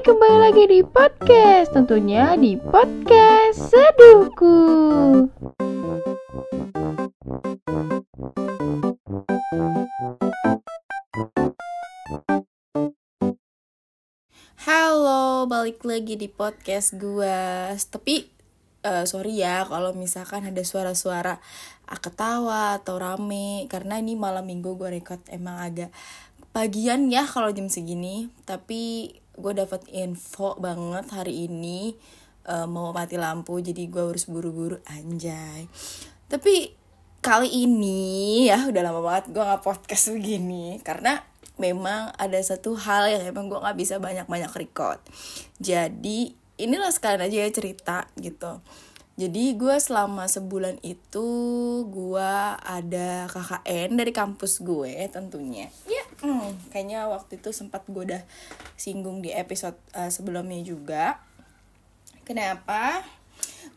Kembali lagi di podcast, tentunya di podcast Seduhku. Halo, balik lagi di podcast gua. Tapi uh, sorry ya kalau misalkan ada suara-suara ketawa atau rame karena ini malam minggu gue record emang agak pagian ya kalau jam segini tapi gue dapat info banget hari ini uh, mau mati lampu jadi gue harus buru-buru anjay. Tapi kali ini ya udah lama banget gue nggak podcast begini karena memang ada satu hal yang emang gue nggak bisa banyak-banyak record. Jadi inilah sekalian aja ya cerita gitu. Jadi gue selama sebulan itu gue ada KKN dari kampus gue tentunya. Ya, kayaknya waktu itu sempat gue udah singgung di episode uh, sebelumnya juga. Kenapa?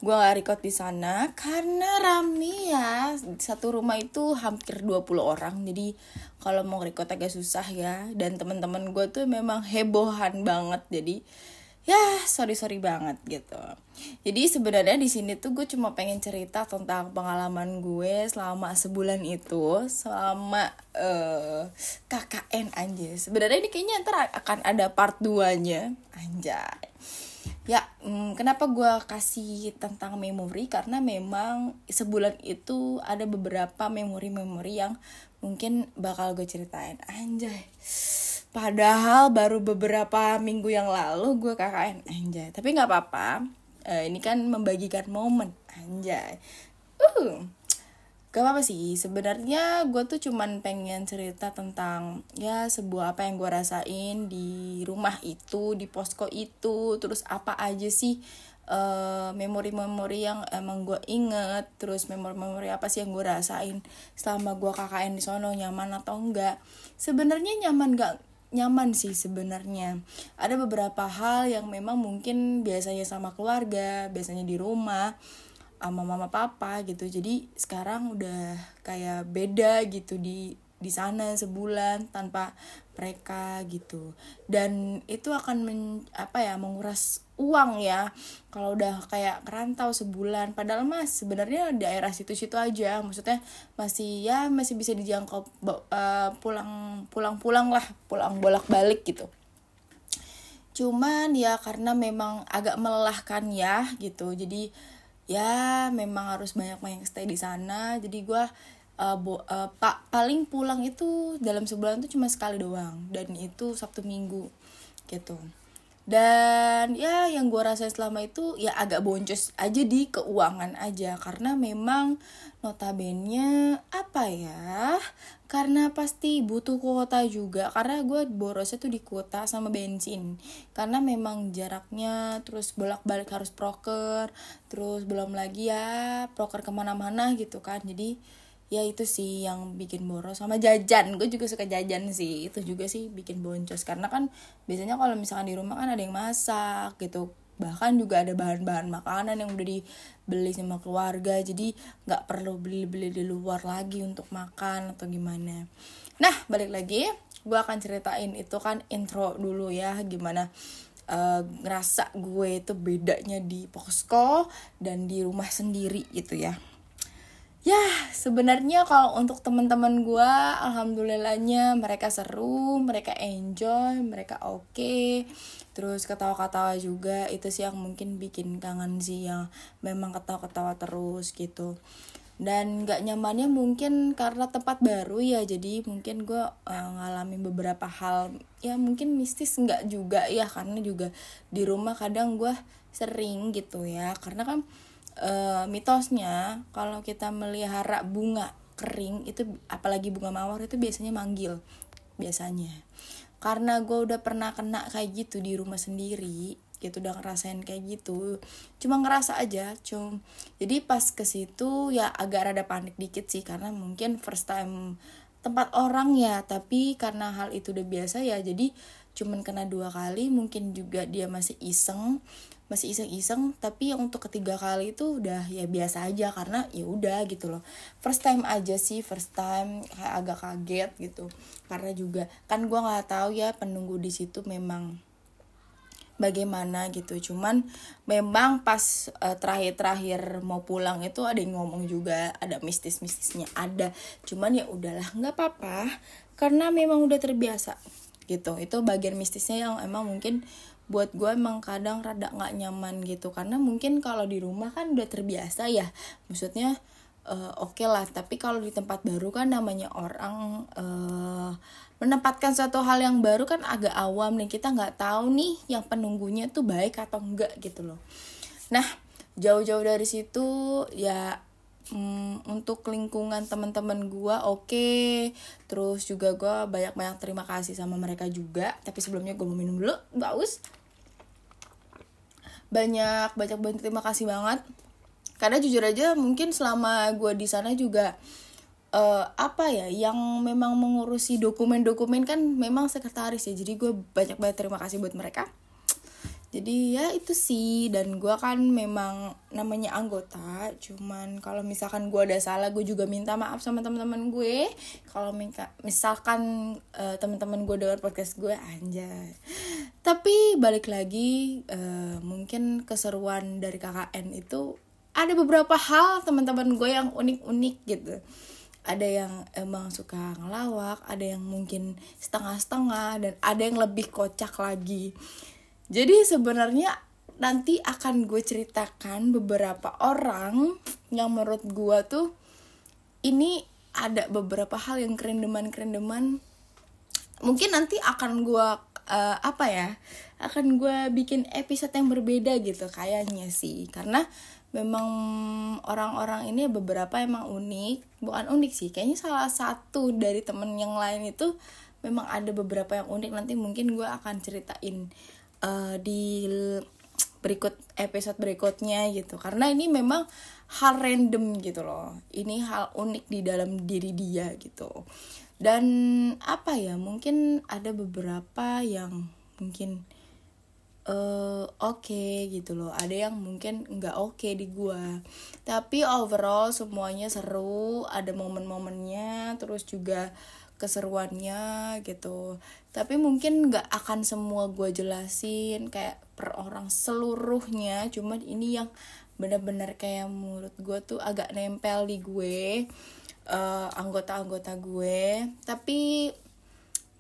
Gue gak record di sana karena rame ya. Satu rumah itu hampir 20 orang. Jadi kalau mau record agak susah ya. Dan teman-teman gue tuh memang hebohan banget. Jadi ya sorry sorry banget gitu. Jadi sebenarnya di sini tuh gue cuma pengen cerita tentang pengalaman gue selama sebulan itu selama uh, eh, KKN anjay sebenarnya ini kayaknya ntar akan ada part 2 nya anjay. Ya hmm, kenapa gue kasih tentang memori? Karena memang sebulan itu ada beberapa memori-memori yang mungkin bakal gue ceritain anjay Padahal baru beberapa minggu yang lalu gue KKN anjay. Tapi nggak apa-apa. Uh, ini kan membagikan momen anjay. Uh. Gak apa-apa sih, sebenarnya gue tuh cuman pengen cerita tentang ya sebuah apa yang gue rasain di rumah itu, di posko itu, terus apa aja sih uh, memori-memori yang emang gue inget, terus memori-memori apa sih yang gue rasain selama gue KKN di sono nyaman atau enggak. Sebenarnya nyaman gak nyaman sih sebenarnya. Ada beberapa hal yang memang mungkin biasanya sama keluarga, biasanya di rumah sama mama papa gitu. Jadi sekarang udah kayak beda gitu di di sana sebulan tanpa mereka gitu. Dan itu akan men, apa ya menguras uang ya. Kalau udah kayak kerantau sebulan padahal mas sebenarnya daerah situ-situ aja. Maksudnya masih ya masih bisa dijangkau uh, pulang pulang pulang lah pulang bolak balik gitu. Cuman ya karena memang agak melelahkan ya gitu. Jadi ya memang harus banyak banyak stay di sana. Jadi gue uh, bo, uh, pa, paling pulang itu dalam sebulan itu cuma sekali doang. Dan itu sabtu minggu gitu. Dan ya yang gue rasain selama itu ya agak boncos aja di keuangan aja. Karena memang notabene apa ya karena pasti butuh kuota juga. Karena gue borosnya tuh di kuota sama bensin. Karena memang jaraknya terus bolak balik harus proker terus belum lagi ya proker ke mana-mana gitu kan. Jadi ya itu sih yang bikin boros. Sama jajan. Gue juga suka jajan sih. Itu juga sih bikin boncos. Karena kan biasanya kalau misalkan di rumah kan ada yang masak gitu. Bahkan juga ada bahan-bahan makanan yang udah dibeli sama keluarga. Jadi nggak perlu beli-beli di luar lagi untuk makan atau gimana. Nah balik lagi. Gue akan ceritain itu kan intro dulu ya. Gimana uh, ngerasa gue itu bedanya di posko dan di rumah sendiri gitu ya ya sebenarnya kalau untuk teman-teman gue alhamdulillahnya mereka seru mereka enjoy mereka oke okay. terus ketawa-ketawa juga itu sih yang mungkin bikin kangen sih yang memang ketawa-ketawa terus gitu dan gak nyamannya mungkin karena tempat baru ya jadi mungkin gue uh, ngalamin beberapa hal ya mungkin mistis nggak juga ya karena juga di rumah kadang gue sering gitu ya karena kan uh, mitosnya kalau kita melihara bunga kering itu apalagi bunga mawar itu biasanya manggil biasanya. Karena gue udah pernah kena kayak gitu di rumah sendiri gitu udah ngerasain kayak gitu cuma ngerasa aja cum jadi pas ke situ ya agak rada panik dikit sih karena mungkin first time tempat orang ya tapi karena hal itu udah biasa ya jadi cuman kena dua kali mungkin juga dia masih iseng masih iseng-iseng tapi yang untuk ketiga kali itu udah ya biasa aja karena ya udah gitu loh. First time aja sih first time kayak agak kaget gitu. Karena juga kan gue nggak tahu ya penunggu di situ memang bagaimana gitu. Cuman memang pas uh, terakhir-terakhir mau pulang itu ada yang ngomong juga ada mistis-mistisnya ada. Cuman ya udahlah nggak apa-apa karena memang udah terbiasa gitu. Itu bagian mistisnya yang emang mungkin buat gue emang kadang rada nggak nyaman gitu. Karena mungkin kalau di rumah kan udah terbiasa ya. Maksudnya uh, oke okay lah. Tapi kalau di tempat baru kan namanya orang uh, menempatkan suatu hal yang baru kan agak awam nih. Kita nggak tahu nih yang penunggunya tuh baik atau enggak gitu loh. Nah jauh-jauh dari situ ya mm, untuk lingkungan teman-teman gue oke. Okay. terus juga gue banyak-banyak terima kasih sama mereka juga. Tapi sebelumnya gue mau minum dulu bagus banyak banyak banyak terima kasih banget. Karena jujur aja mungkin selama gue di sana juga uh, apa ya yang memang mengurusi dokumen-dokumen kan memang sekretaris ya. Jadi gue banyak banget terima kasih buat mereka jadi ya itu sih dan gue kan memang namanya anggota cuman kalau misalkan gue ada salah gue juga minta maaf sama teman-teman gue. Kalau misalkan uh, teman-teman gue dengar podcast gue anjay. Tapi balik lagi uh, mungkin keseruan dari KKN itu ada beberapa hal teman-teman gue yang unik-unik gitu. Ada yang emang suka ngelawak ada yang mungkin setengah-setengah dan ada yang lebih kocak lagi jadi sebenarnya nanti akan gue ceritakan beberapa orang yang menurut gue tuh ini ada beberapa hal yang kerendeman-kerendeman mungkin nanti akan gue uh, apa ya akan gue bikin episode yang berbeda gitu kayaknya sih. Karena memang orang-orang ini beberapa emang unik. Bukan unik sih kayaknya salah satu dari temen yang lain itu memang ada beberapa yang unik. Nanti mungkin gue akan ceritain uh, di berikut episode berikutnya gitu. Karena ini memang hal random gitu loh. Ini hal unik di dalam diri dia gitu. Dan apa ya mungkin ada beberapa yang mungkin uh, oke okay, gitu loh. Ada yang mungkin nggak oke okay di gua. Tapi overall semuanya seru ada momen-momennya terus juga keseruannya gitu. Tapi mungkin nggak akan semua gua jelasin kayak per orang seluruhnya. Cuman ini yang benar-benar kayak menurut gue tuh agak nempel di gue uh, anggota-anggota gue. Tapi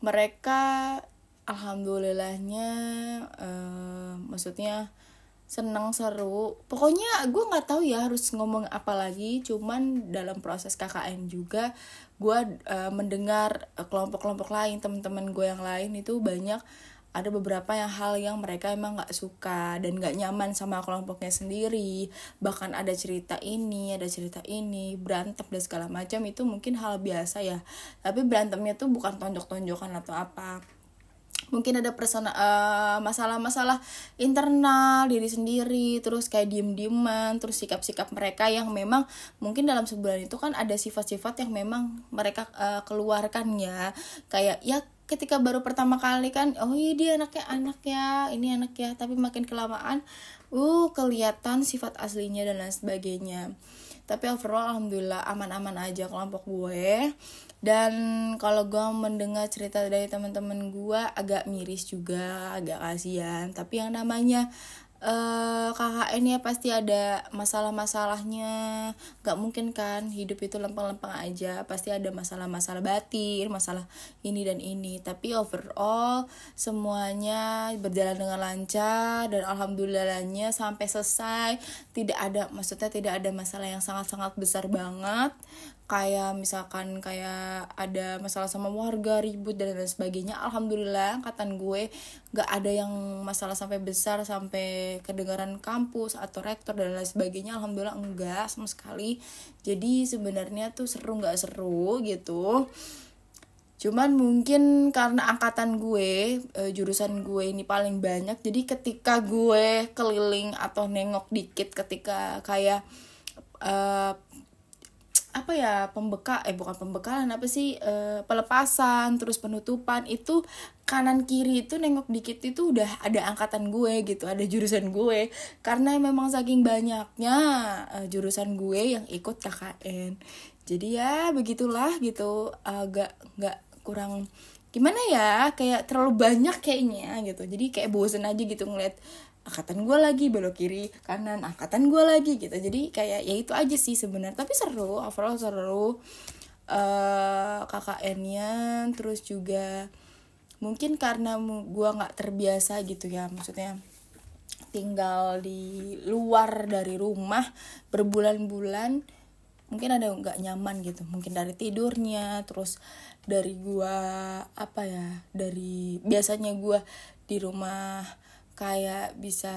mereka alhamdulillahnya uh, maksudnya senang seru. Pokoknya gue nggak tahu ya harus ngomong apa lagi. Cuman dalam proses KKN juga gue uh, mendengar kelompok-kelompok lain teman-teman gue yang lain itu banyak ada beberapa yang hal yang mereka emang nggak suka dan nggak nyaman sama kelompoknya sendiri. Bahkan ada cerita ini ada cerita ini berantem dan segala macam itu mungkin hal biasa ya. Tapi berantemnya tuh bukan tonjok-tonjokan atau apa mungkin ada persona uh, masalah-masalah internal diri sendiri terus kayak diem-dieman terus sikap-sikap mereka yang memang mungkin dalam sebulan itu kan ada sifat-sifat yang memang mereka uh, keluarkan ya. Kayak ya ketika baru pertama kali kan oh iya dia anaknya anak ya ini anak ya tapi makin kelamaan uh kelihatan sifat aslinya dan lain sebagainya. Tapi overall alhamdulillah aman-aman aja kelompok gue. Dan kalau gue mendengar cerita dari teman-teman gue agak miris juga agak kasihan. Tapi yang namanya eh, KKN ya pasti ada masalah-masalahnya. Gak mungkin kan hidup itu lempeng-lempeng aja. Pasti ada masalah-masalah batin masalah ini dan ini. Tapi overall semuanya berjalan dengan lancar dan alhamdulillahnya sampai selesai. Tidak ada maksudnya tidak ada masalah yang sangat-sangat besar banget kayak misalkan kayak ada masalah sama warga ribut dan lain sebagainya alhamdulillah angkatan gue gak ada yang masalah sampai besar sampai kedengaran kampus atau rektor dan lain sebagainya alhamdulillah enggak sama sekali. Jadi sebenarnya tuh seru nggak seru gitu. Cuman mungkin karena angkatan gue e, jurusan gue ini paling banyak jadi ketika gue keliling atau nengok dikit ketika kayak uh, apa ya pembekal eh bukan pembekalan apa sih e, pelepasan terus penutupan itu kanan kiri itu nengok dikit itu udah ada angkatan gue gitu ada jurusan gue. Karena memang saking banyaknya e, jurusan gue yang ikut KKN jadi ya begitulah gitu agak nggak kurang gimana ya kayak terlalu banyak kayaknya gitu. Jadi kayak bosen aja gitu ngeliat angkatan gue lagi belok kiri kanan angkatan gue lagi gitu. Jadi kayak ya itu aja sih sebenarnya. Tapi seru overall seru. Uh, eh, KKN-nya terus juga mungkin karena gue nggak terbiasa gitu ya. Maksudnya tinggal di luar dari rumah berbulan-bulan mungkin ada nggak nyaman gitu. Mungkin dari tidurnya terus dari gua apa ya dari biasanya gua di rumah kayak bisa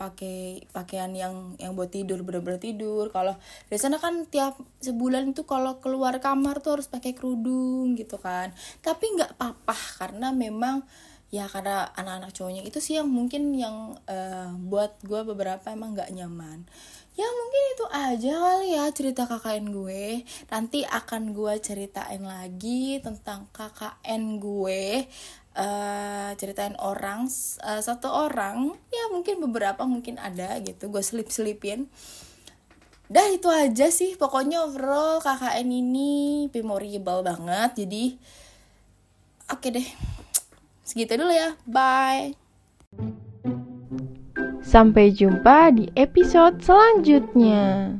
pakai pakaian yang yang buat tidur bener-bener tidur. Kalau di sana kan tiap sebulan itu kalau keluar kamar tuh harus pakai kerudung gitu kan. Tapi nggak apa-apa karena memang ya karena anak-anak cowoknya itu sih yang mungkin yang uh, buat gue beberapa emang nggak nyaman. Ya mungkin itu aja kali ya cerita KKN gue. Nanti akan gue ceritain lagi tentang KKN gue. Uh, ceritain orang uh, satu orang. Ya mungkin beberapa mungkin ada gitu gue selip selipin dah itu aja sih pokoknya overall KKN ini. Memorable banget jadi oke okay deh segitu dulu ya bye Sampai jumpa di episode selanjutnya.